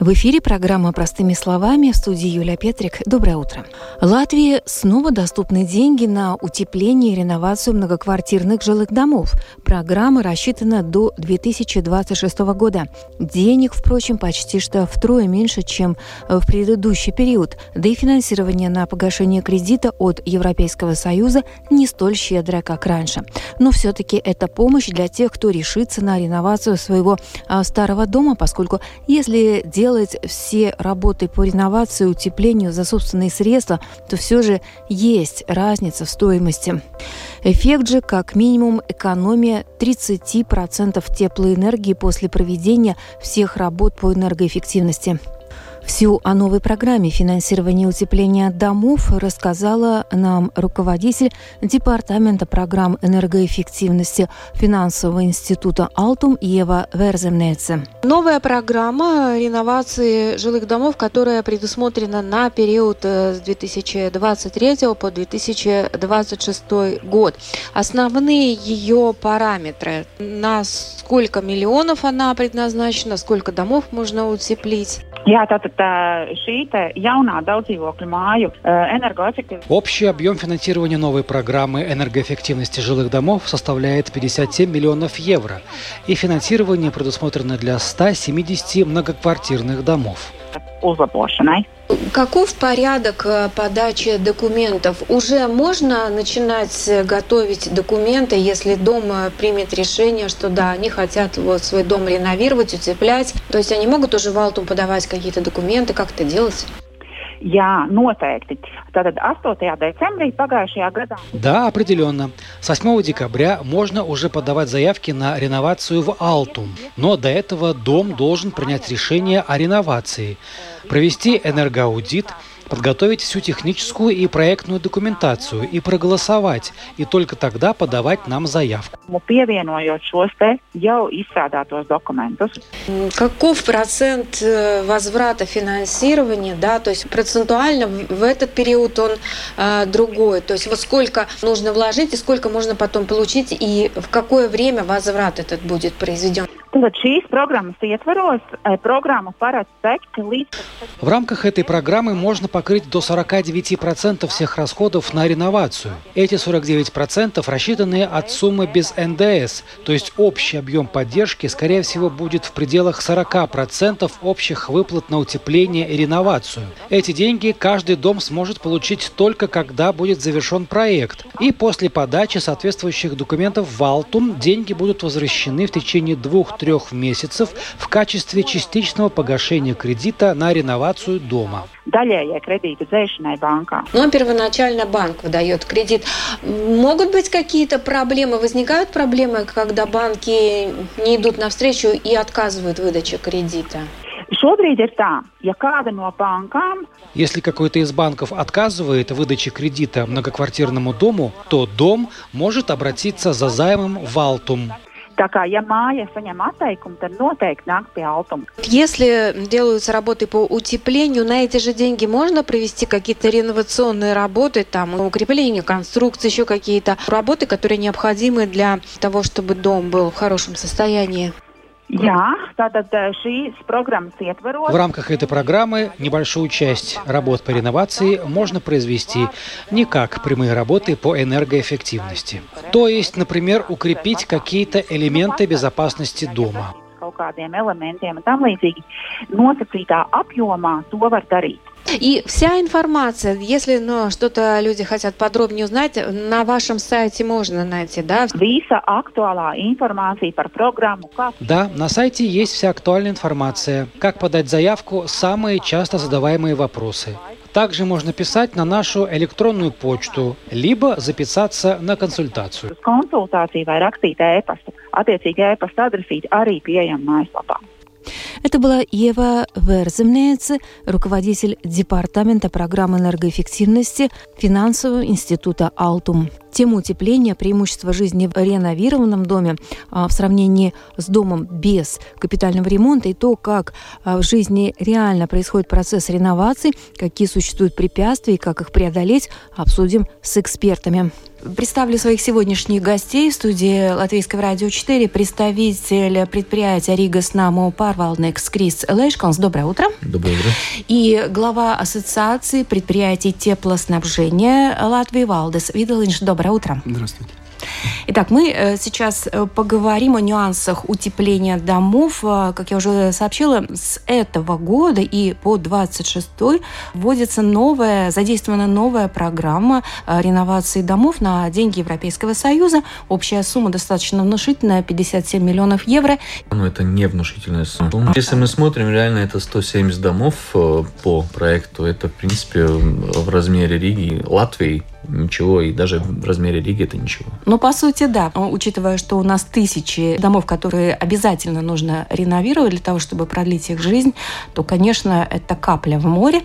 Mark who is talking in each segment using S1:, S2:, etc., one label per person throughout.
S1: В эфире программа «Простыми словами» в студии Юлия Петрик. Доброе утро. Латвии снова доступны деньги на утепление и реновацию многоквартирных жилых домов. Программа рассчитана до 2026 года. Денег, впрочем, почти что втрое меньше, чем в предыдущий период. Да и финансирование на погашение кредита от Европейского Союза не столь щедрое, как раньше. Но все-таки это помощь для тех, кто решится на реновацию своего а, старого дома, поскольку если делать делать все работы по реновации утеплению за собственные средства, то все же есть разница в стоимости. Эффект же как минимум экономия 30% теплоэнергии после проведения всех работ по энергоэффективности. Всю о новой программе финансирования утепления домов рассказала нам руководитель Департамента программ энергоэффективности финансового института «Алтум» Ева Верземнеце.
S2: Новая программа реновации жилых домов, которая предусмотрена на период э, с 2023 по 2026 год. Основные ее параметры. На сколько миллионов она предназначена, сколько домов можно утеплить?
S3: Jā, tātad šī jaunā daudzdzīvokļu māju
S4: энергоэффективность. Общий объем финансирования новой программы энергоэффективности жилых домов составляет 57 миллионов евро, и финансирование предусмотрено для 170 многоквартирных домов.
S2: Uzlabošanai. Каков порядок э, подачи документов? Уже можно начинать готовить документы, если дом э, примет решение, что да, они хотят вот свой дом реновировать, утеплять. То есть они могут уже в Алтум подавать какие-то документы, как это делать?
S3: Jā, noteikti. Tātad 8. decembrī pagājušajā года.
S4: Да, определенно. С 8 декабря можно уже подавать заявки на реновацию в Алтум. Но до этого дом должен принять решение о реновации, провести энергоаудит – подготовить всю техническую и проектную документацию и проголосовать, и только тогда подавать нам заявку.
S2: Каков процент э, возврата финансирования, да, то есть процентуально в этот период он а, другой, то есть вот сколько нужно вложить и сколько можно потом получить и в какое время возврат этот будет произведен?
S3: Līdz...
S4: В рамках этой программы можно покрыть до 49% всех расходов на реновацию. Эти 49% рассчитаны от суммы без НДС, то есть общий объем поддержки, скорее всего, будет в пределах 40% общих выплат на утепление и реновацию. Эти деньги каждый дом сможет получить только когда будет завершен проект. И после подачи соответствующих документов в Алтум деньги будут возвращены в течение двух трех месяцев в качестве частичного погашения кредита на реновацию дома.
S3: Daļējai кредиту dzēšanai банка.
S2: Но первоначально банк выдает кредит. Могут быть какие-то проблемы, возникают проблемы, когда банки не идут навстречу и отказывают в выдаче кредита?
S4: Если какой-то из банков отказывает в выдаче кредита многоквартирному дому, то дом может обратиться за займом в Алтум.
S3: Tā kā, ja māja saņem atteikumu, tad noteikti nāk pie Алтума.
S2: Если делаются работы по утеплению, на эти же деньги можно провести какие-то реновационные работы, там, укрепление конструкции, еще какие-то работы, которые необходимы для того, чтобы дом был в хорошем состоянии?
S3: Jā, tātad šīs ietvaros.
S4: В рамках этой программы небольшую часть работ по реновации можно произвести не как прямые работы по энергоэффективности. То есть, например, укрепить какие-то элементы безопасности дома.
S3: Kaut kādiem elementiem un tam līdzīgi nosacītā apjomā to var darīt.
S2: И вся информация, если ну, что-то люди хотят подробнее узнать, на вашем сайте можно найти, да?
S3: Вся актуальная информация про программу. Как...
S4: Да, на сайте есть вся актуальная информация. Как подать заявку, самые часто задаваемые вопросы. Также можно писать на нашу электронную почту, либо записаться на консультацию.
S3: Консультация vai rakstīt e-pastu. Attiecīgi e-pasta adresīte arī pieejama mājaslapā.
S1: Это была Ева Верземнец, руководитель Департамента программы энергоэффективности Финансового института «Алтум». Тему утепления, преимущества жизни в реновированном доме а, в сравнении с домом без капитального ремонта и то, как а, в жизни реально происходит процесс реновации, какие существуют препятствия и как их преодолеть, обсудим с экспертами. Представлю своих сегодняшних гостей в студии Латвийского радио 4 представитель предприятия Ригас Намо Парвалнекс Крис Лешконс. Доброе утро.
S5: Доброе утро.
S1: И глава Ассоциации предприятий теплоснабжения Латвии Валдес Видалинш. Доброе утро.
S5: Здравствуйте.
S1: Итак, мы э, сейчас э, поговорим о нюансах утепления домов. Э, как я уже сообщила, с этого года и по 26 вводится новая, задействована новая программа реновации домов на деньги Европейского Союза. Общая сумма достаточно внушительная, 57 миллионов евро.
S5: Ну, это не внушительная сумма. Если мы смотрим, реально это 170 домов по проекту. Это, в принципе, в размере Риги, Латвии ничего, и даже в размере Риги это ничего.
S1: Ну, по сути, да. Учитывая, что у нас тысячи домов, которые обязательно нужно реновировать для того, чтобы продлить их жизнь, то, конечно, это капля в море.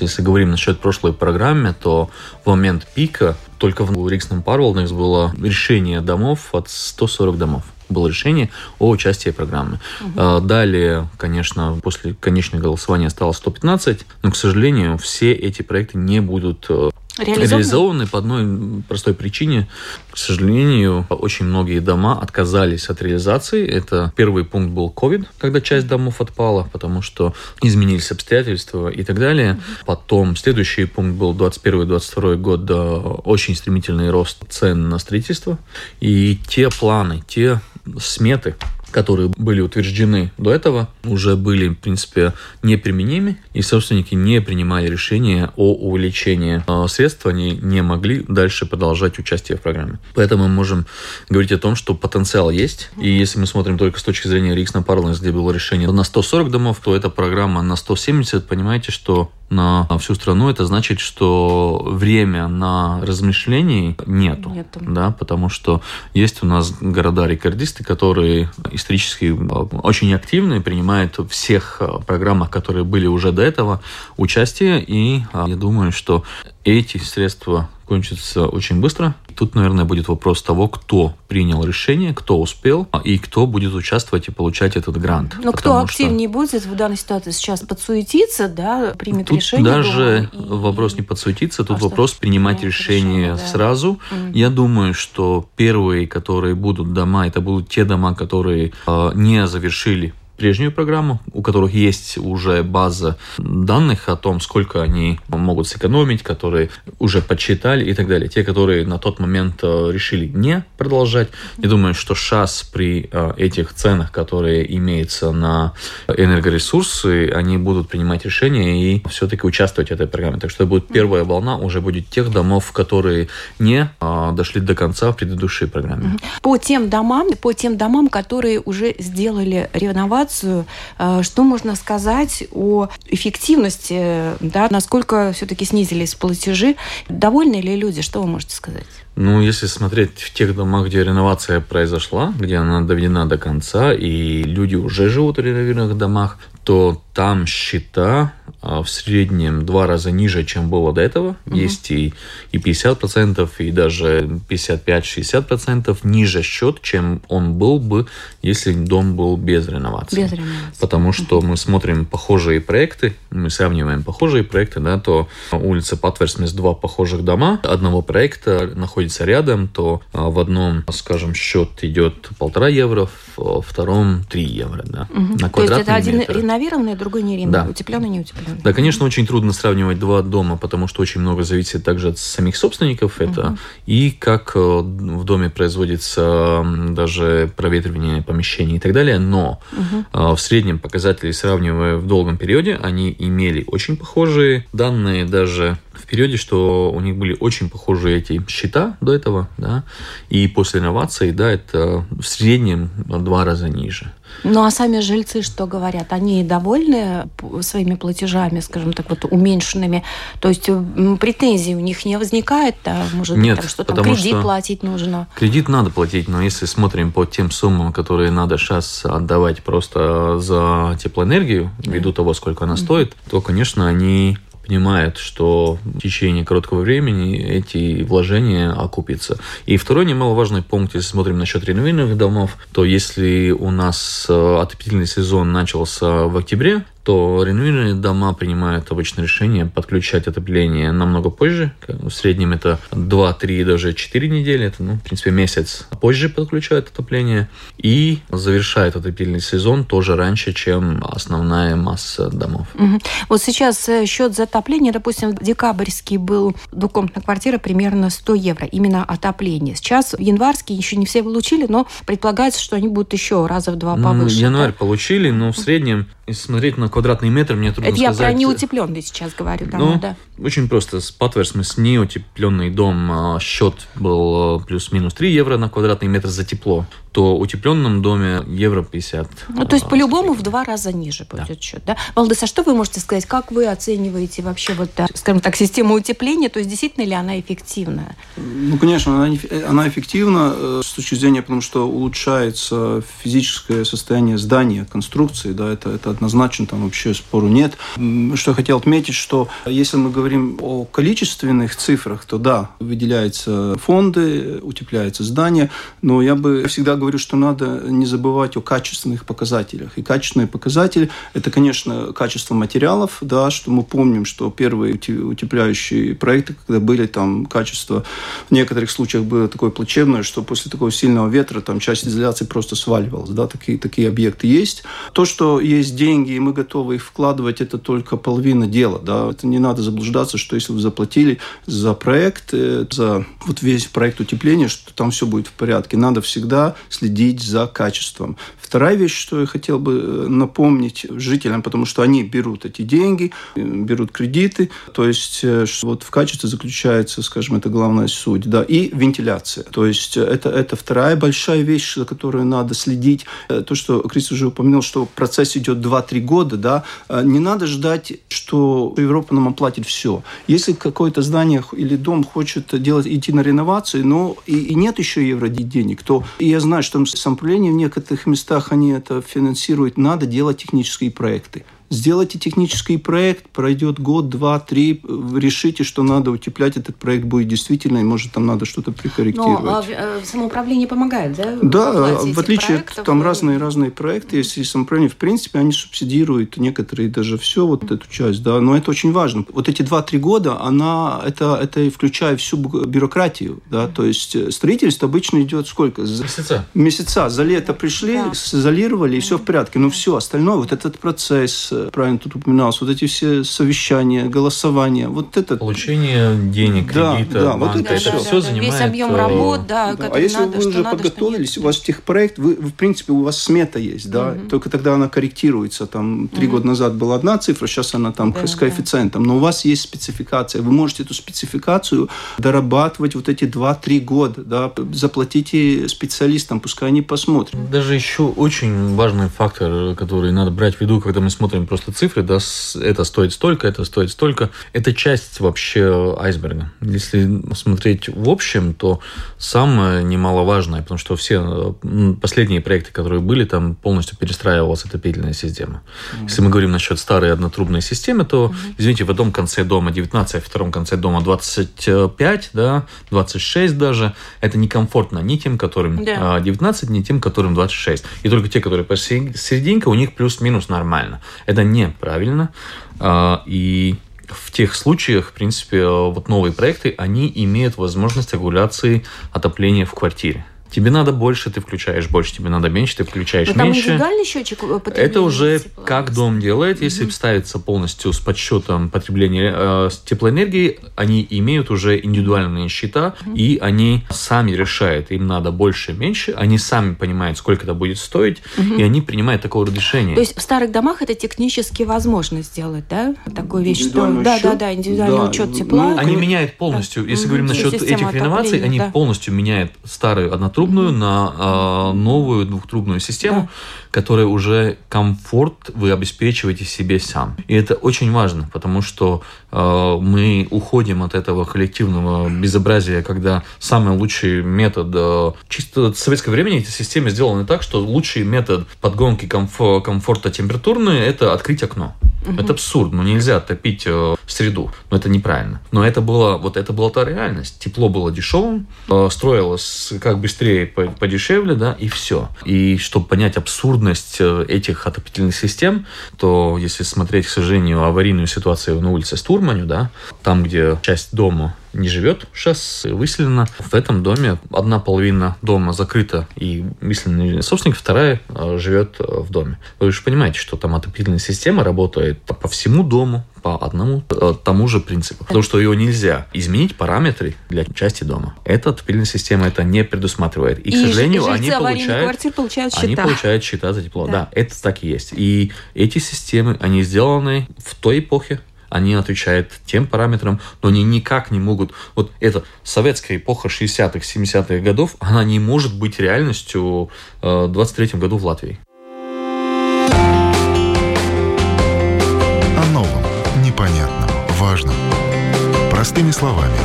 S5: Если говорим насчет прошлой программы, то в момент пика только в Риксном Парволнекс было решение домов от 140 домов было решение о участии программы. Угу. Далее, конечно, после конечного голосования стало 115, но, к сожалению, все эти проекты не будут э, реализованы? реализованы по одной простой причине. К сожалению, очень многие дома отказались от реализации. Это первый пункт был COVID, когда часть домов отпала, потому что изменились обстоятельства и так далее. Потом следующий пункт был 21-22 год, да, очень стремительный рост цен на строительство. И те планы, те сметы, которые были утверждены до этого, уже были, в принципе, неприменимы, и собственники не принимали решения о увеличении а, средств, они не могли дальше продолжать участие в программе. Поэтому мы можем говорить о том, что потенциал есть, и если мы смотрим только с точки зрения Рикс на Parlance, где было решение на 140 домов, то эта программа на 170, понимаете, что на всю страну, это значит, что время на размышлений нету, нету. Да, потому что есть у нас города-рекордисты, которые исторически э, очень активны, принимают в всех э, программах, которые были уже до этого, участие, и э, я думаю, что эти средства кончатся очень быстро. Тут, наверное, будет вопрос того, кто принял решение, кто успел и кто будет участвовать и получать этот грант.
S1: Но кто активнее что... будет в данной ситуации сейчас подсуетиться, да, примет
S5: тут
S1: решение?
S5: Даже и... вопрос не подсуетиться, тут а вопрос что? принимать решение, решение да. сразу. Mm. Я думаю, что первые, которые будут дома, это будут те дома, которые э, не завершили прежнюю программу, у которых есть уже база данных о том, сколько они могут сэкономить, которые уже подсчитали и так далее. Те, которые на тот момент э, решили не продолжать. Я думаю, что сейчас при э, этих ценах, которые имеются на энергоресурсы, они будут принимать решения и все-таки участвовать в этой программе. Так что будет первая волна уже будет тех домов, которые не э, дошли до конца в предыдущей программе.
S1: По тем домам, по тем домам, которые уже сделали реновацию, ситуацию. Э, что можно сказать о эффективности, да, насколько все-таки снизились платежи? Довольны ли люди? Что вы можете сказать?
S5: Ну, если смотреть в тех домах, где реновация произошла, где она доведена до конца, и люди уже живут в реновированных домах, то там счета а, в среднем два раза ниже, чем было до этого. Угу. Есть и, и 50%, и даже 55-60% ниже счет, чем он был бы, если дом был без реновации.
S1: Без реновации.
S5: Потому что угу. мы смотрим похожие проекты, мы сравниваем похожие проекты, да, то улица Патверсмес два похожих дома одного проекта находится рядом, то а, в одном, скажем, счет идет полтора евро, в втором 3 евро, да,
S1: угу. на квадратный То есть это один метр. реновированный, другой не реновированный, да. утепленный, не утепленный.
S5: Да, конечно, очень трудно сравнивать два дома, потому что очень много зависит также от самих собственников это, угу. и как э, в доме производится даже проветривание помещений и так далее, но угу. в среднем показатели, сравнивая в долгом периоде, они имели очень похожие данные, даже в периоде, что у них были очень похожие эти счета до этого, да, и после инноваций, да, это в среднем два раза ниже.
S1: Ну а сами жильцы что говорят? Они довольны своими платежами, скажем так, вот уменьшенными? То есть претензий у них не возникает? Да? Может
S5: Нет,
S1: быть, там, что там кредит что платить нужно?
S5: Кредит надо платить, но если смотрим по тем суммам, которые надо сейчас отдавать просто за теплоэнергию, ввиду того, сколько она стоит, то, конечно, они понимает, что в течение короткого времени эти вложения окупятся. И второй немаловажный пункт, если смотрим насчет реновированных домов, то если у нас э, отопительный сезон начался в октябре, то реновированные дома принимают обычно решение подключать отопление намного позже. В среднем это 2-3, даже 4 недели. Это, ну, в принципе, месяц позже подключают отопление. И завершает отопительный сезон тоже раньше, чем основная масса домов.
S1: Угу. Вот сейчас э, счет за отопление, допустим, декабрьский был двухкомнатная квартира примерно 100 евро, именно отопление. Сейчас январский еще не все получили, но предполагается, что они будут еще раза в два повыше.
S5: Ну, январь да? получили, но в среднем, если смотреть на квадратный метр, мне трудно
S1: Это
S5: сказать.
S1: я про неутепленный сейчас говорю. Да,
S5: ну,
S1: да.
S5: Очень просто. С Патверс неутепленный дом, а, счет был а, плюс-минус 3 евро на квадратный метр за тепло то в утепленном доме евро 50.
S1: Ну, то есть, а, по-любому в два раза ниже будет да. счет, да? Валдес, а что вы можете сказать, как вы оцениваете вообще, вот, скажем так, систему утепления, то есть, действительно ли она эффективная?
S6: Ну, конечно, она, она эффективна э, с точки зрения, потому что улучшается физическое состояние здания, конструкции, да, это, это однозначно, там вообще спору нет. Что я хотел отметить, что если мы говорим о количественных цифрах, то да, выделяются фонды, утепляется здание, но я бы всегда говорю, что надо не забывать о качественных показателях. И качественные показатели – это, конечно, качество материалов, да, что мы помним, что первые утепляющие проекты, когда были там качество, в некоторых случаях было такое плачевное, что после такого сильного ветра там часть изоляции просто сваливалась, да, такие, такие объекты есть. То, что есть деньги, и мы готовы их вкладывать, это только половина дела, да, это не надо заблуждаться, что если вы заплатили за проект, э, за вот весь проект утепления, что там все будет в порядке. Надо всегда следить за качеством. Вторая вещь, что я хотел бы э, напомнить жителям, потому что они берут эти деньги, э, берут кредиты, то есть э, вот в качестве заключается, скажем, это главная суть, да, и вентиляция. То есть это, это вторая большая вещь, за которую надо следить. То, что Крис уже упомянул, что процесс идет 2-3 года, да, не надо ждать, что Европа нам оплатит все. Если какое-то здание или дом хочет делать, идти на реновацию, но и, и нет еще евро денег, то и я знаю, что самоуправление в некоторых местах они это финансируют. Надо делать технические проекты. Сделайте технический проект, пройдет год, два, три, решите, что надо утеплять этот проект будет действительно, и может там надо что-то прикорректировать. Но а,
S1: э, самоуправление помогает, да?
S6: Да, в отличие проектов, там разные разные проекты, если самоуправление, в принципе, они субсидируют некоторые даже все вот эту часть, да, но это очень важно. Вот эти два-три года, она это это включая всю бюрократию, да, то есть э, строительство обычно идет сколько?
S5: Месяца.
S6: Месяца. За лето пришли, да. изолировали и все в порядке. Но все остальное, вот этот процесс правильно тут упоминалось, вот эти все совещания, голосования, вот это...
S5: Получение денег,
S6: да,
S5: кредита,
S6: да, банка, вот это,
S5: это
S6: все,
S5: все занимает...
S1: Весь объем работ, да,
S6: да. А если надо, вы уже надо, подготовились, у вас техпроект, вы, в принципе, у вас смета есть, да, угу. только тогда она корректируется, там, три угу. года назад была одна цифра, сейчас она там да, с коэффициентом, да. но у вас есть спецификация, вы можете эту спецификацию дорабатывать вот эти два-три года, да, заплатите специалистам, пускай они посмотрят.
S5: Даже еще очень важный фактор, который надо брать в виду, когда мы смотрим смотрим просто цифры, да, это стоит столько, это стоит столько. Это часть вообще айсберга. Если смотреть в общем, то самое немаловажное, потому что все последние проекты, которые были, там полностью перестраивалась отопительная система. Mm-hmm. Если мы говорим насчет старой однотрубной системы, то, mm-hmm. извините, в одном конце дома 19, а в втором конце дома 25, да, 26 даже, это некомфортно ни тем, которым yeah. 19, ни тем, которым 26. И только те, которые посерединке, у них плюс-минус нормально. Это неправильно. А, и в тех случаях, в принципе, вот новые проекты, они имеют возможность регуляции отопления в квартире. Тебе надо больше, ты включаешь больше, тебе надо меньше, ты включаешь
S7: Но там
S5: меньше.
S7: индивидуальный счетчик э, потребления
S5: Это уже
S7: тепла?
S5: как дом делает, если ставится полностью с подсчетом потребления э, с теплоэнергии, они имеют уже индивидуальные счета, и они сами решают, им надо больше, меньше, они сами понимают, сколько это будет стоить, и они принимают такое решение.
S7: То есть в старых домах это технически возможно сделать, да? Такую вещь, что да, да, да, индивидуальный
S6: Да,
S7: учет
S6: ну,
S7: тепла.
S5: Они меняют полностью, если
S7: Мгм.
S5: говорим насчет этих реноваций, они
S7: да.
S5: полностью меняют старую однотрубную на а, новую двухтрубную систему, которая уже комфорт вы обеспечиваете себе сам. И это очень важно, потому что а, мы уходим от этого коллективного безобразия, когда самый лучший метод, а, чисто с советского времени эти системы сделаны так, что лучший метод подгонки комфо- комфорта температурной – это открыть окно. Это абсурд, ну нельзя топить э, среду, но это неправильно. Но это было, вот это была та реальность. Тепло было дешевым, э, строилось как быстрее, по- подешевле, да, и все. И чтобы понять абсурдность э, этих отопительных систем, то если смотреть, к сожалению, аварийную ситуацию на улице Стурманю, да, там, где часть дома не живет, сейчас выселена. В этом доме одна половина дома закрыта и выселенный собственник, вторая э, живет э, в доме. Вы же понимаете, что там отопительная система работает по всему дому, по одному э, тому же принципу. Потому что ее нельзя изменить параметры для части дома. Эта отопительная система это не предусматривает. И, к
S7: И
S5: сожалению,
S7: жильцы
S5: они получают...
S7: получают
S5: Они
S7: счета.
S5: получают счета за тепло.
S7: Да.
S5: Да. это так и есть. И эти системы, они сделаны в той эпохе, они отвечают тем параметрам, но они никак не могут... Вот эта советская эпоха 60-х, 70-х годов, она не может быть реальностью э, в 23 году в Латвии.
S8: О новом, непонятном, важном. Простыми словами.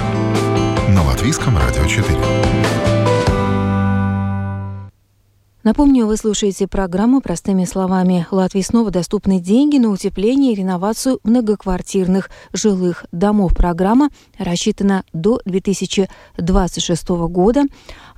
S8: На Латвийском радио 4.
S1: Напомню, вы слушаете программу «Простыми словами». Латвии снова доступны деньги на утепление и реновацию многоквартирных жилых домов. Программа рассчитана до 2026 года.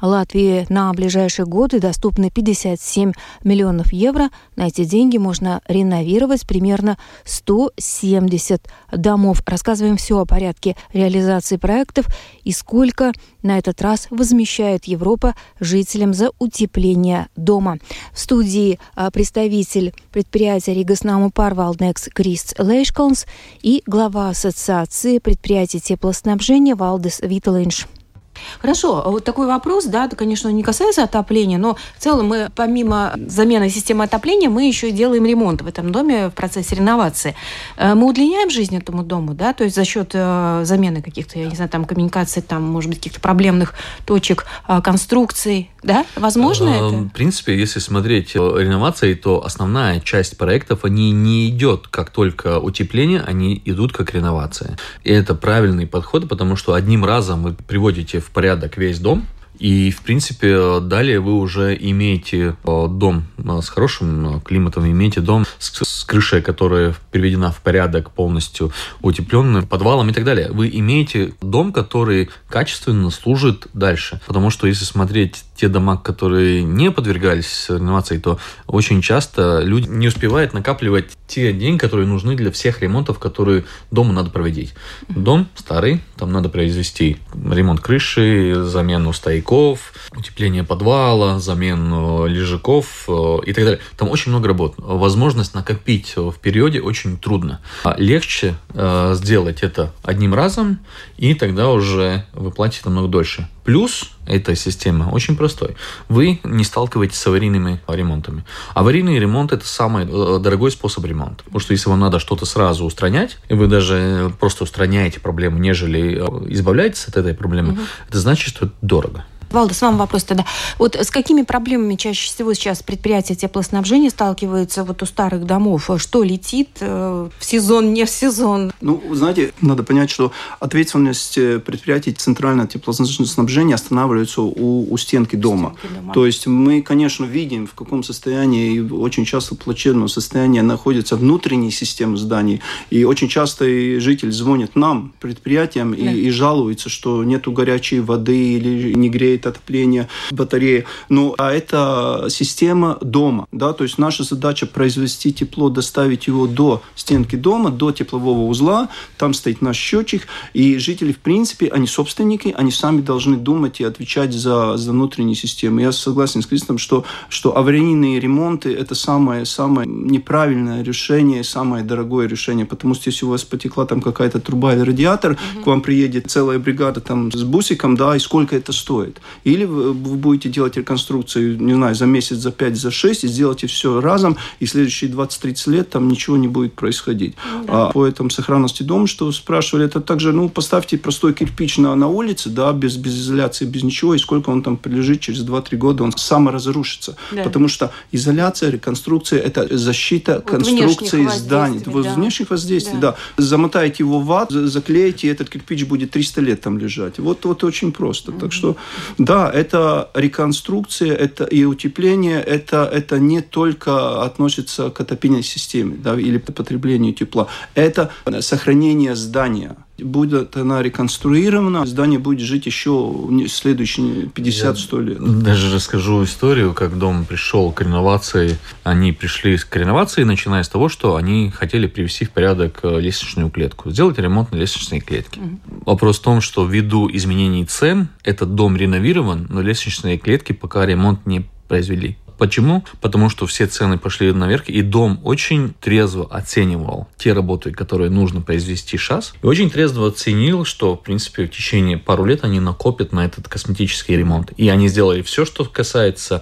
S1: Латвии на ближайшие годы доступны 57 миллионов евро. На эти деньги можно реновировать примерно 170 домов. Рассказываем все о порядке реализации проектов и сколько на этот раз возмещает Европа жителям за утепление дома. В студии а, представитель предприятия Ригаснаmu Парвалднекс Крист Лейшколнс и глава Ассоциации предприятий теплоснабжения Валдес Виталинш. Хорошо, а вот такой вопрос, да, это, конечно, не касается отопления, но в целом мы помимо замены системы отопления мы еще и делаем ремонт в этом доме в процессе реновации. Э, Мы удлиняем жизнь этому дому, да, то есть за счет э, замены каких-то, я не знаю, там коммуникаций, там, может быть, каких-то проблемных точек, э, конструкций, да, возможно это?
S5: В принципе, если смотреть реновации, то основная часть проектов, они не идет как только утепление, они идут как реновация. И это правильный подход, потому что одним разом вы приводите в порядок весь дом, и, в принципе, далее вы уже имеете э, дом э, с хорошим э, климатом, имеете дом с, с крышей, которая приведена в порядок, полностью утепленным, подвалом и так далее. Вы имеете дом, который качественно служит дальше. Потому что если смотреть те дома, которые не подвергались реновации, то очень часто люди не успевают накапливать те деньги, которые нужны для всех ремонтов, которые дому надо проводить. Дом старый, там надо произвести ремонт крыши, замену стояков, утепление подвала, замену лежаков э, и так далее. Там очень много работ. Возможность накопить в периоде очень трудно. А Легче э, сделать это одним разом, и тогда уже вы платите намного дольше. Плюс этой системы очень простой. Вы не сталкиваетесь с аварийными ремонтами. Аварийный ремонт – это самый э, дорогой способ ремонта. Потому что если вам надо что-то сразу устранять, и вы даже просто устраняете проблему, нежели э, избавляетесь от этой проблемы, это значит, что это дорого.
S7: Валдас, вам вопрос тогда. Вот с какими проблемами чаще всего сейчас предприятия теплоснабжения сталкиваются вот у старых домов? Что летит э, в сезон, не в сезон?
S6: Ну, знаете, надо понять, что ответственность э, предприятий центрального теплоснабжения останавливается у, у стенки дома.
S7: Стенки дома.
S6: То есть мы, конечно, видим, в каком состоянии, и очень часто плачевном состоянии находится внутренняя система зданий. И очень часто и житель звонит нам, предприятиям,
S7: Да.
S6: и, и жалуется, что нету горячей воды или не греет стоит отопление батареи. Ну, а это система дома, да, то есть наша задача произвести тепло, доставить его до стенки дома, до теплового узла, там стоит наш счетчик, и жители, в принципе, они собственники, они сами должны думать и отвечать за, за внутренние системы. Я согласен с Кристом, что, что аварийные ремонты – это самое, самое неправильное решение, самое дорогое решение, потому что если у вас потекла там какая-то труба или радиатор, угу. к вам приедет целая бригада там с бусиком, да, и сколько это стоит. Или вы, будете делать реконструкцию, не знаю, за месяц, за пять, за шесть, и сделаете все разом, и следующие 20-30 лет там ничего не будет происходить. Ну да. А по этому сохранности дома, что спрашивали, это также, ну, поставьте простой кирпич на, на улице, да, без, без изоляции, без ничего, и сколько он там прилежит через 2-3 года, он саморазрушится. Да. Потому что изоляция, реконструкция – это защита вот конструкции зданий. Да. Внешних воздействий, да. да. Замотаете его в ват, заклеите, и этот кирпич будет 300 лет там лежать. Вот, вот очень просто. Mm-hmm. Так что, да, это реконструкция, это и утепление, это, это не только относится к отопительной системе да, или потреблению тепла. Это сохранение здания будет она реконструирована, здание будет жить еще следующие 50-100 лет.
S5: Даже расскажу историю, как дом пришел к реновации. Они пришли к реновации, начиная с того, что они хотели привести в порядок э, лестничную клетку, сделать ремонт на лестничной клетке. Mm-hmm. Вопрос в том, что ввиду изменений цен этот дом реновирован, но лестничные клетки пока ремонт не произвели. Почему? Потому что все цены пошли наверх, и дом очень трезво оценивал те работы, которые нужно произвести сейчас, и очень трезво оценил, что, в принципе, в течение пару лет они накопят на этот косметический ремонт. И они сделали все, что касается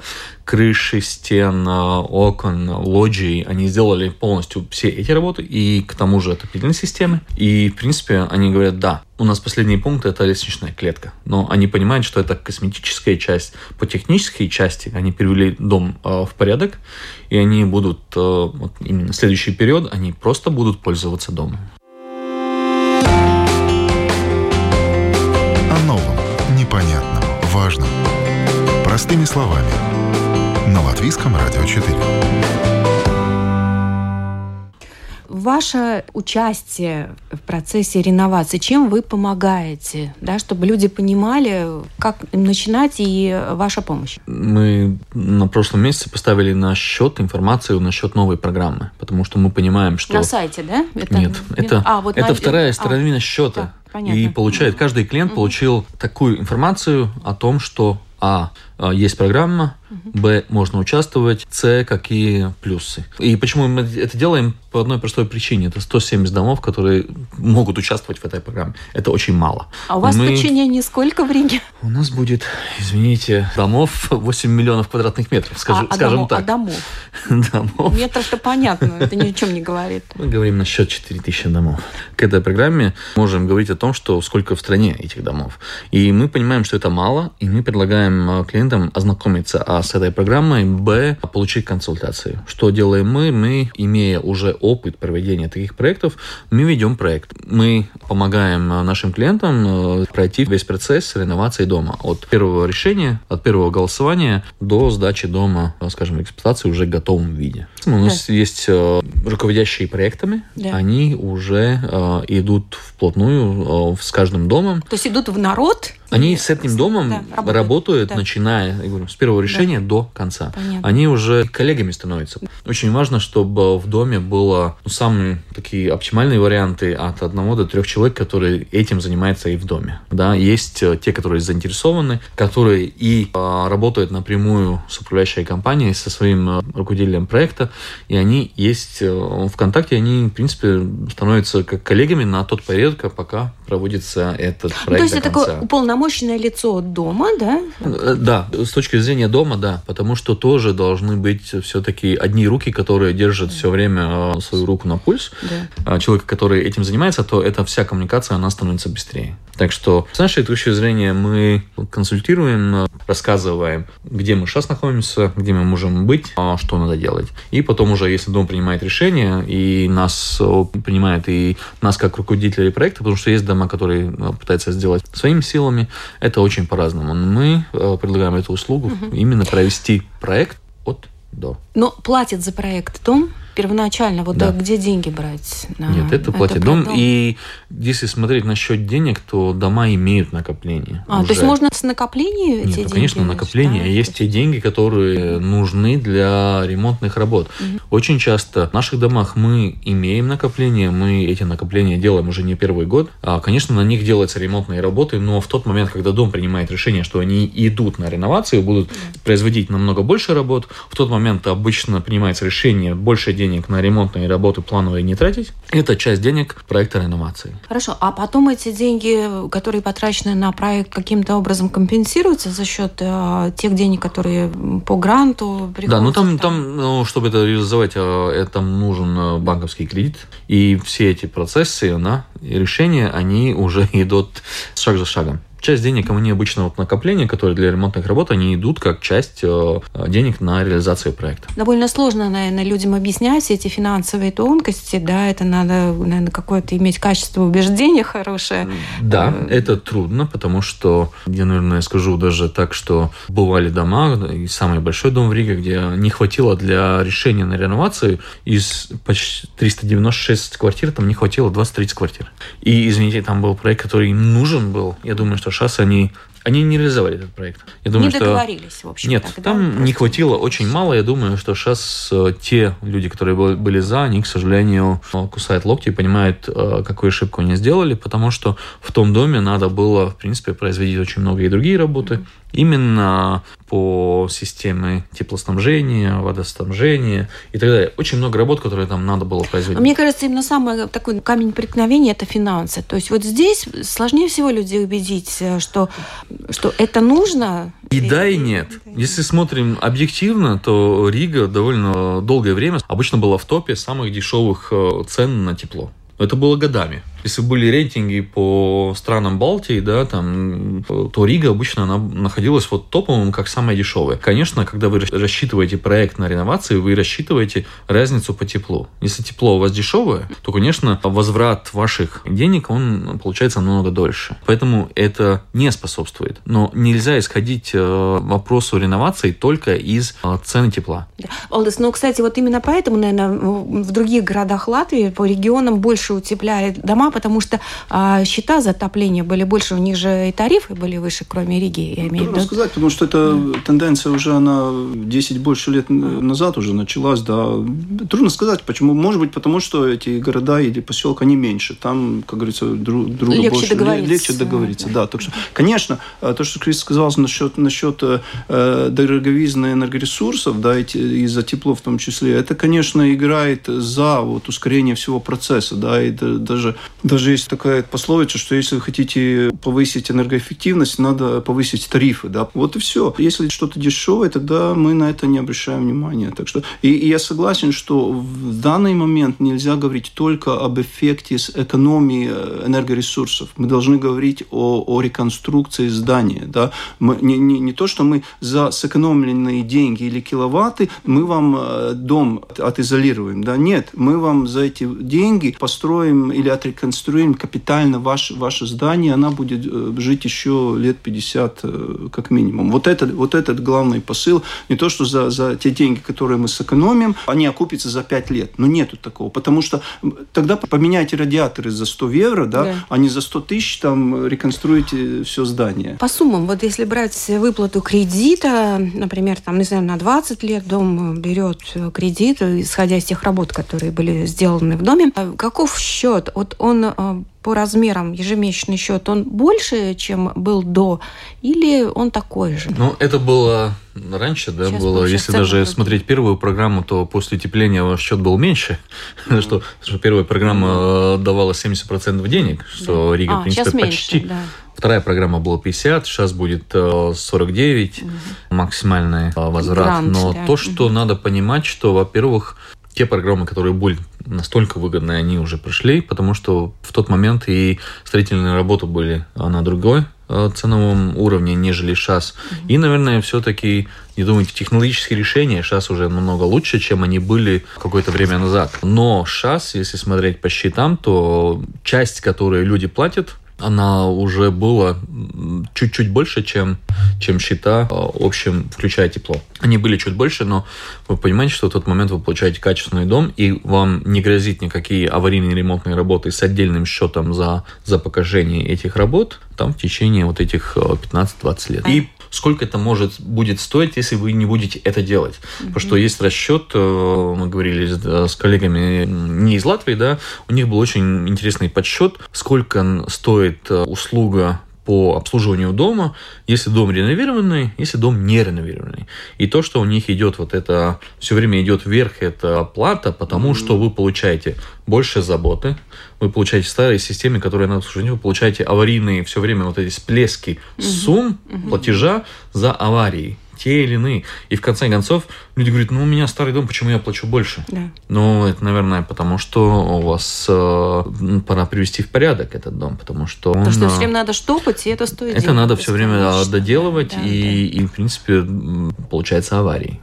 S5: крыши, стен, окон, лоджий. Они сделали полностью все эти работы и к тому же отопительной системы. И, в принципе, они говорят, да, у нас последний пункт – это лестничная клетка. Но они понимают, что это косметическая часть. По технической части они перевели дом э, в порядок, и они будут, э, вот именно следующий период, они просто будут пользоваться домом.
S8: О новом, непонятном, важном. Простыми словами – на Латвийском радио 4.
S1: Ваше участие в процессе реновации, чем вы помогаете, да, чтобы люди понимали, как начинать и ваша помощь?
S5: Мы на прошлом месяце поставили на счет информацию насчет новой программы, потому что мы понимаем, что...
S1: На сайте, да?
S5: Это... Нет, это, а, вот это на... вторая а. сторона счета. Понятно. И получает, каждый клиент получил такую информацию о том, что а, а есть программа, Б, можно участвовать, С, какие плюсы. И почему мы это делаем? По одной простой причине. Это 170 домов, которые могут участвовать в этой программе. Это очень мало.
S1: А у вас мы... подчинение сколько в Риге?
S5: У нас будет, извините, домов 8 миллионов квадратных метров, скажу, а, скажем
S1: а
S5: так.
S1: А домов? домов? Метров-то понятно, это ни о чем не говорит.
S5: Мы говорим насчет 4000 домов. К этой программе можем говорить о том, что сколько в стране этих домов. И мы понимаем, что это мало, и мы предлагаем а, клиентам ознакомиться а, с этой программой, б, получить консультации. Что делаем мы? Мы, имея уже опыт проведения таких проектов, мы ведем проект. Мы помогаем нашим клиентам э, пройти весь процесс реновации дома. От первого решения, от первого голосования до сдачи дома, э, скажем, в эксплуатации уже в готовом виде. У нас да. есть э, руководящие проектами, да. они уже идут вплотную с каждым домом.
S1: То есть идут в народ?
S5: Они с этим домом да, работают, работают да. начиная говорю, с первого решения да. до конца. Понятно. Они уже коллегами становятся. Очень важно, чтобы в доме было ну, самые такие оптимальные варианты от одного до трех человек, которые этим занимаются и в доме. Да, есть э, те, которые заинтересованы, которые и а, работают напрямую с управляющей компанией, со своим а, руководителем проекта, и они есть а, в контакте, они, в принципе, становятся как коллегами на тот период, пока проводится этот проект. Ну, то
S1: есть это такое уполномоченное лицо дома, да?
S5: Да, с точки зрения дома, да, потому что тоже должны быть все-таки одни руки, которые держат все время а, свою руку на пульс. Да. А человек, который этим занимается, то эта вся коммуникация, она становится быстрее. Так что с нашей точки зрения мы консультируем, рассказываем, где мы сейчас находимся, где мы можем быть, а, что надо делать. И потом уже, если дом принимает решение, и нас принимает, и нас как руководителей проекта, потому что есть дома, которые пытаются сделать своими силами, это очень по-разному. Мы предлагаем эту услугу угу. именно провести проект от до.
S1: Но платит за проект дом
S7: первоначально, вот да. где деньги брать?
S5: На Нет, это платит дом. И если смотреть насчет денег, то дома имеют накопление.
S7: А, уже. то есть можно с накопления
S5: Нет,
S7: эти
S5: ну, конечно, накопление. Да? Есть те деньги, которые нужны для ремонтных работ. Угу. Очень часто в наших домах мы имеем накопление, мы эти накопления делаем уже не первый год. А, конечно, на них делаются ремонтные работы, но в тот момент, когда дом принимает решение, что они идут на реновацию, будут производить намного больше работ, в тот момент обычно принимается решение больше денег на ремонтные работы плановые не тратить. Это часть денег проекта реновации.
S7: Хорошо, а потом эти деньги, которые потрачены на проект, каким-то образом компенсируются за счет э, тех денег, которые по гранту приходят?
S5: Да, ну там, там ну, чтобы это реализовать, э, это нужен э, банковский кредит, и все эти процессы, да, решения, они уже идут шаг за шагом часть денег они обычно вот накопления, которые для ремонтных работ, они идут как часть э, денег на реализацию проекта.
S7: Довольно сложно, наверное, людям объяснять эти финансовые тонкости, да, это надо, наверное, какое-то иметь качество убеждения хорошее.
S5: Да, э, это трудно, потому что, я, наверное, скажу даже так, что бывали дома, и самый большой дом в Риге, где не хватило для решения на реновацию, из почти 396 квартир, там не хватило 20-30 квартир. И, извините, там был проект, который нужен был, я думаю, что что сейчас они они не реализовали этот проект.
S7: Я думаю, не что... договорились, в общем.
S5: Нет, тогда там не хватило очень мало. Я думаю, что сейчас э, те люди, которые были за, они, к сожалению, кусают локти и понимают, э, какую ошибку они сделали, потому что в том доме надо было, в принципе, производить очень много и другие работы. Mm-hmm именно по системе теплоснабжения, водоснабжения и так далее. Очень много работ, которые там надо было производить.
S7: Мне кажется, именно самый такой камень преткновения – это финансы. То есть вот здесь сложнее всего людей убедить, э, что, что это нужно.
S5: И да, и нет. Если смотрим объективно, то Рига довольно долгое время обычно была в топе самых дешевых э, цен на тепло. Это было годами. Если были рейтинги по странам Балтии, да, там, то Рига обычно она находилась вот топовым, как самая дешевая. Конечно, когда вы рассчитываете проект на реновацию, вы рассчитываете разницу по теплу. Если тепло у вас дешевое, то, конечно, возврат ваших денег, он получается намного дольше. Поэтому это не способствует. Но нельзя исходить э, вопросу реновации только из э, цены тепла.
S7: Да. Алдес, ну, кстати, вот именно поэтому, наверное, в других городах Латвии по регионам больше утепляли дома, потому что а, счета за отопление были больше, у них же и тарифы были выше, кроме Риги.
S6: Я имею Трудно сказать, потому что эта да. тенденция уже, она 10 больше лет назад уже началась, да. Трудно сказать, почему. Может быть, потому что эти города или поселка, они меньше. Там, как говорится, друг друга
S7: легче
S6: больше.
S7: Договориться.
S6: Легче договориться, да. да. Так что, конечно, э, то, что Крис сказал насчет, насчет э, дороговизны энергоресурсов, да, и за тепло в том числе, это, конечно, играет за вот ускорение всего процесса, да, и даже даже есть такая пословица, что если вы хотите повысить энергоэффективность, надо повысить тарифы. Да? Вот и все. Если что-то дешевое, тогда мы на это не обращаем внимания. Так что, и, и я согласен, что в данный момент нельзя говорить только об эффекте с экономии э, энергоресурсов. Мы должны говорить о, о реконструкции здания. Да? Мы, не, не, не то, что мы за сэкономленные деньги или киловатты мы вам э, дом отизолируем. Да? Нет, мы вам за эти деньги построим или отреконструируем реконструируем капитально ваше, ваше здание, она будет э, жить еще лет 50 э, как минимум. Вот, это, вот этот главный посыл. Не то, что за, за те деньги, которые мы сэкономим, они окупятся за 5 лет. Но нету такого. Потому что тогда поменяйте радиаторы за 100 евро, да, да. а не за 100 тысяч там реконструируйте все здание.
S7: По суммам, вот если брать выплату кредита, например, там, не знаю, на 20 лет дом берет кредит, исходя из тех работ, которые были сделаны в доме, а каков счет? Вот он он э, по размерам ежемесячный счет, он больше, чем был до, или он такой же?
S5: Ну, это было раньше, да, Сейчас было. Если даже будет. смотреть первую программу, то после утепления ваш счет был меньше, mm-hmm. что, что первая программа mm-hmm. давала 70% денег, что да. Рига, а, в принципе, почти. Меньше, да. Вторая программа была 50, сейчас будет 49, угу. максимальный возврат. Грант, Но да. то, что угу. надо понимать, что, во-первых, те программы, которые были настолько выгодны, они уже пришли, потому что в тот момент и строительные работы были на другой э, ценовом уровне, нежели сейчас. Mm-hmm. И, наверное, все-таки, не думайте, технологические решения сейчас уже намного лучше, чем они были какое-то время назад. Но сейчас, если смотреть по счетам, то часть, которую люди платят, она уже была чуть-чуть больше, чем, чем счета в общем, включая тепло. Они были чуть больше, но вы понимаете, что в тот момент вы получаете качественный дом, и вам не грозит никакие аварийные ремонтные работы с отдельным счетом за, за покажение этих работ там в течение вот этих 15-20 лет. И сколько это может будет стоить, если вы не будете это делать. Mm-hmm. Потому что есть расчет, э, мы говорили с, с коллегами не из Латвии, да, у них был очень интересный подсчет, сколько стоит э, услуга по обслуживанию дома, если дом реновированный, если дом не реновированный. И то, что у них идет вот это, все время идет вверх, это плата, потому mm-hmm. что вы получаете больше заботы, вы получаете старые системы, которые на обслуживание, вы получаете аварийные все время вот эти всплески mm-hmm. сумм mm-hmm. платежа за аварии те или иные. И в конце концов люди говорят, ну у меня старый дом, почему я плачу больше? Да. Ну это, наверное, потому что у вас э, пора привести в порядок этот дом, потому что
S7: он... Потому что все время надо штопать, и это стоит
S5: Это денег, надо все время доделывать, да, и, да. и, в принципе, получается аварии.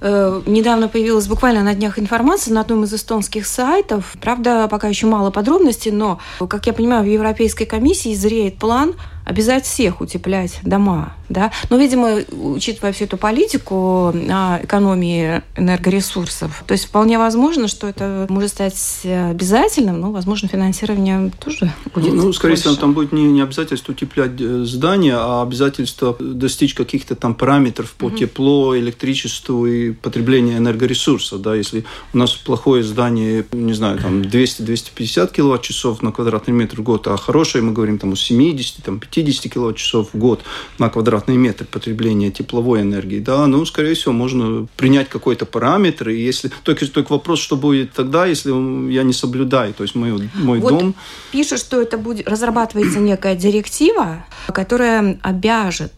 S7: Э, недавно появилась буквально на днях информация на одном из эстонских сайтов. Правда, пока еще мало подробностей, но, как я понимаю, в Европейской комиссии зреет план обязать всех утеплять дома. Да? Но, видимо, учитывая всю эту политику экономии энергоресурсов, то есть вполне возможно, что это может стать обязательным, но, возможно, финансирование тоже будет
S6: Ну, скорее всего, там будет не, не обязательство утеплять э, здание, а обязательство достичь каких-то там параметров по угу. теплу, электричеству и потреблению энергоресурсов. Да? Если у нас плохое здание, не знаю, там 200-250 киловатт-часов на квадратный метр в год, а хорошее, мы говорим, там, о 70, там, 50 киловатт-часов в год на квадратный метр потребления тепловой энергии, да, ну, скорее всего, можно принять какой-то параметр, и если... Только, только вопрос, что будет тогда, если я не соблюдаю, то есть мой, мой вот дом...
S7: Пишет, что это будет... Разрабатывается некая директива, которая обяжет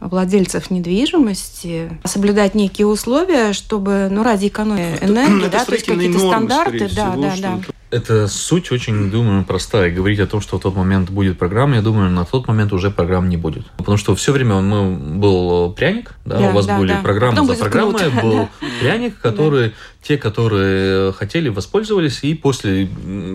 S7: владельцев недвижимости соблюдать некие условия, чтобы, ну, ради экономии энергии, да, то есть какие-то стандарты, да, да, да.
S5: Это суть очень, думаю, простая. Говорить о том, что в тот момент будет программа, я думаю, на тот момент уже программ не будет. Потому что все время мы был пряник, да, да у вас да, были да. программы за программой, был пряник, который те, которые хотели, воспользовались, и после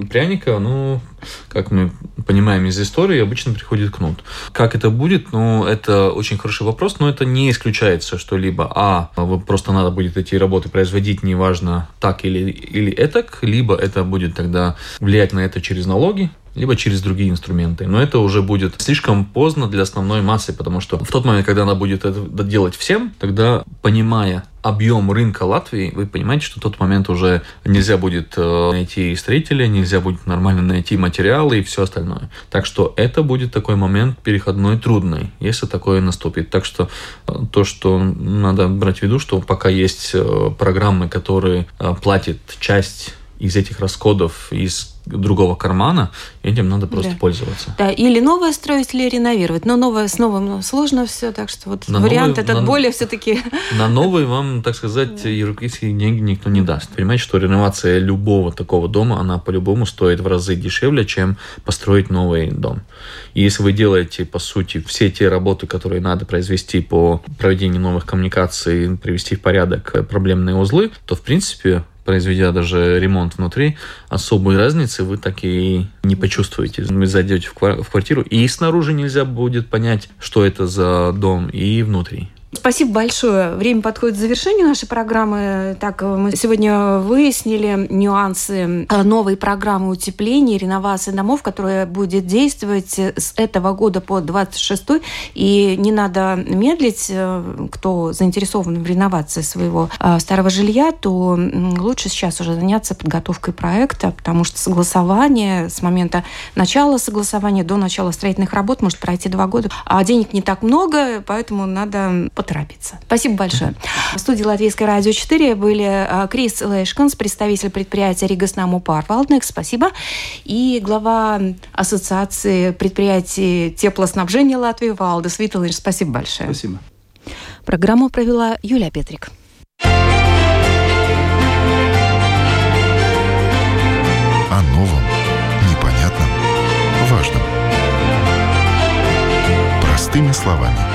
S5: пряника, ну, как мы понимаем из истории, обычно приходит кнут. Как это будет? Ну, это очень хороший вопрос, но это не исключается что-либо. А, просто надо будет эти работы производить, неважно, так или, или этак, либо это будет тогда влиять на это через налоги, либо через другие инструменты. Но это уже будет слишком поздно для основной массы, потому что в тот момент, когда она будет это делать всем, тогда, понимая объем рынка Латвии, вы понимаете, что в тот момент уже нельзя будет э, найти строителя, нельзя будет нормально найти материалы и все остальное. Так что это будет такой момент переходной трудный, если такое наступит. Так что э, то, что надо брать в виду, что пока есть э, программы, которые платят часть из этих расходов из другого кармана, этим надо просто да. пользоваться.
S7: Да, или новое строить, или реновировать. Но новое с новым сложно все, так что вот на вариант новый, этот на, более все-таки...
S5: На новый вам, так сказать, европейские деньги никто не даст. Понимаете, что реновация любого такого дома, она по-любому стоит в разы дешевле, чем построить новый дом. И если вы делаете, по сути, все те работы, которые надо произвести по проведению новых коммуникаций, привести в порядок проблемные узлы, то, в принципе, произведя даже ремонт внутри, особой разницы вы так и не почувствуете. Вы зайдете в квартиру, и снаружи нельзя будет понять, что это за дом, и внутри.
S7: Спасибо большое. Время подходит к завершению нашей программы. Так, мы сегодня выяснили нюансы э, новой программы утепления реновации домов, которая будет действовать с этого года по 26 И не надо медлить. Э, кто заинтересован в реновации своего э, старого жилья, то лучше сейчас уже заняться подготовкой проекта, потому что согласование с момента начала согласования до начала строительных работ может пройти два года. А денег не так много, поэтому надо поторопиться. Спасибо большое. В студии Латвийской радио 4 были а, Крис Лэшканс, представитель предприятия Ригаснамо Парвалднек, спасибо, и глава Ассоциации предприятий теплоснабжения Латвии Валдес Виталович, спасибо большое.
S6: Спасибо.
S1: Программу провела Юлия Петрик.
S8: О новом, непонятном, важном. Простыми словами.